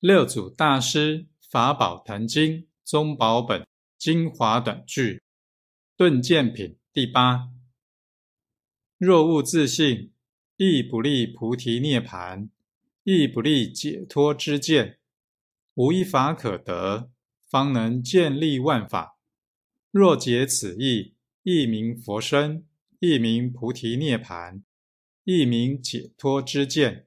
六祖大师《法宝坛经》宗宝本精华短句，顿见品第八。若悟自信，亦不利菩提涅盘，亦不利解脱之见，无一法可得，方能建立万法。若解此意，亦名佛身，亦名菩提涅盘，亦名解脱之见。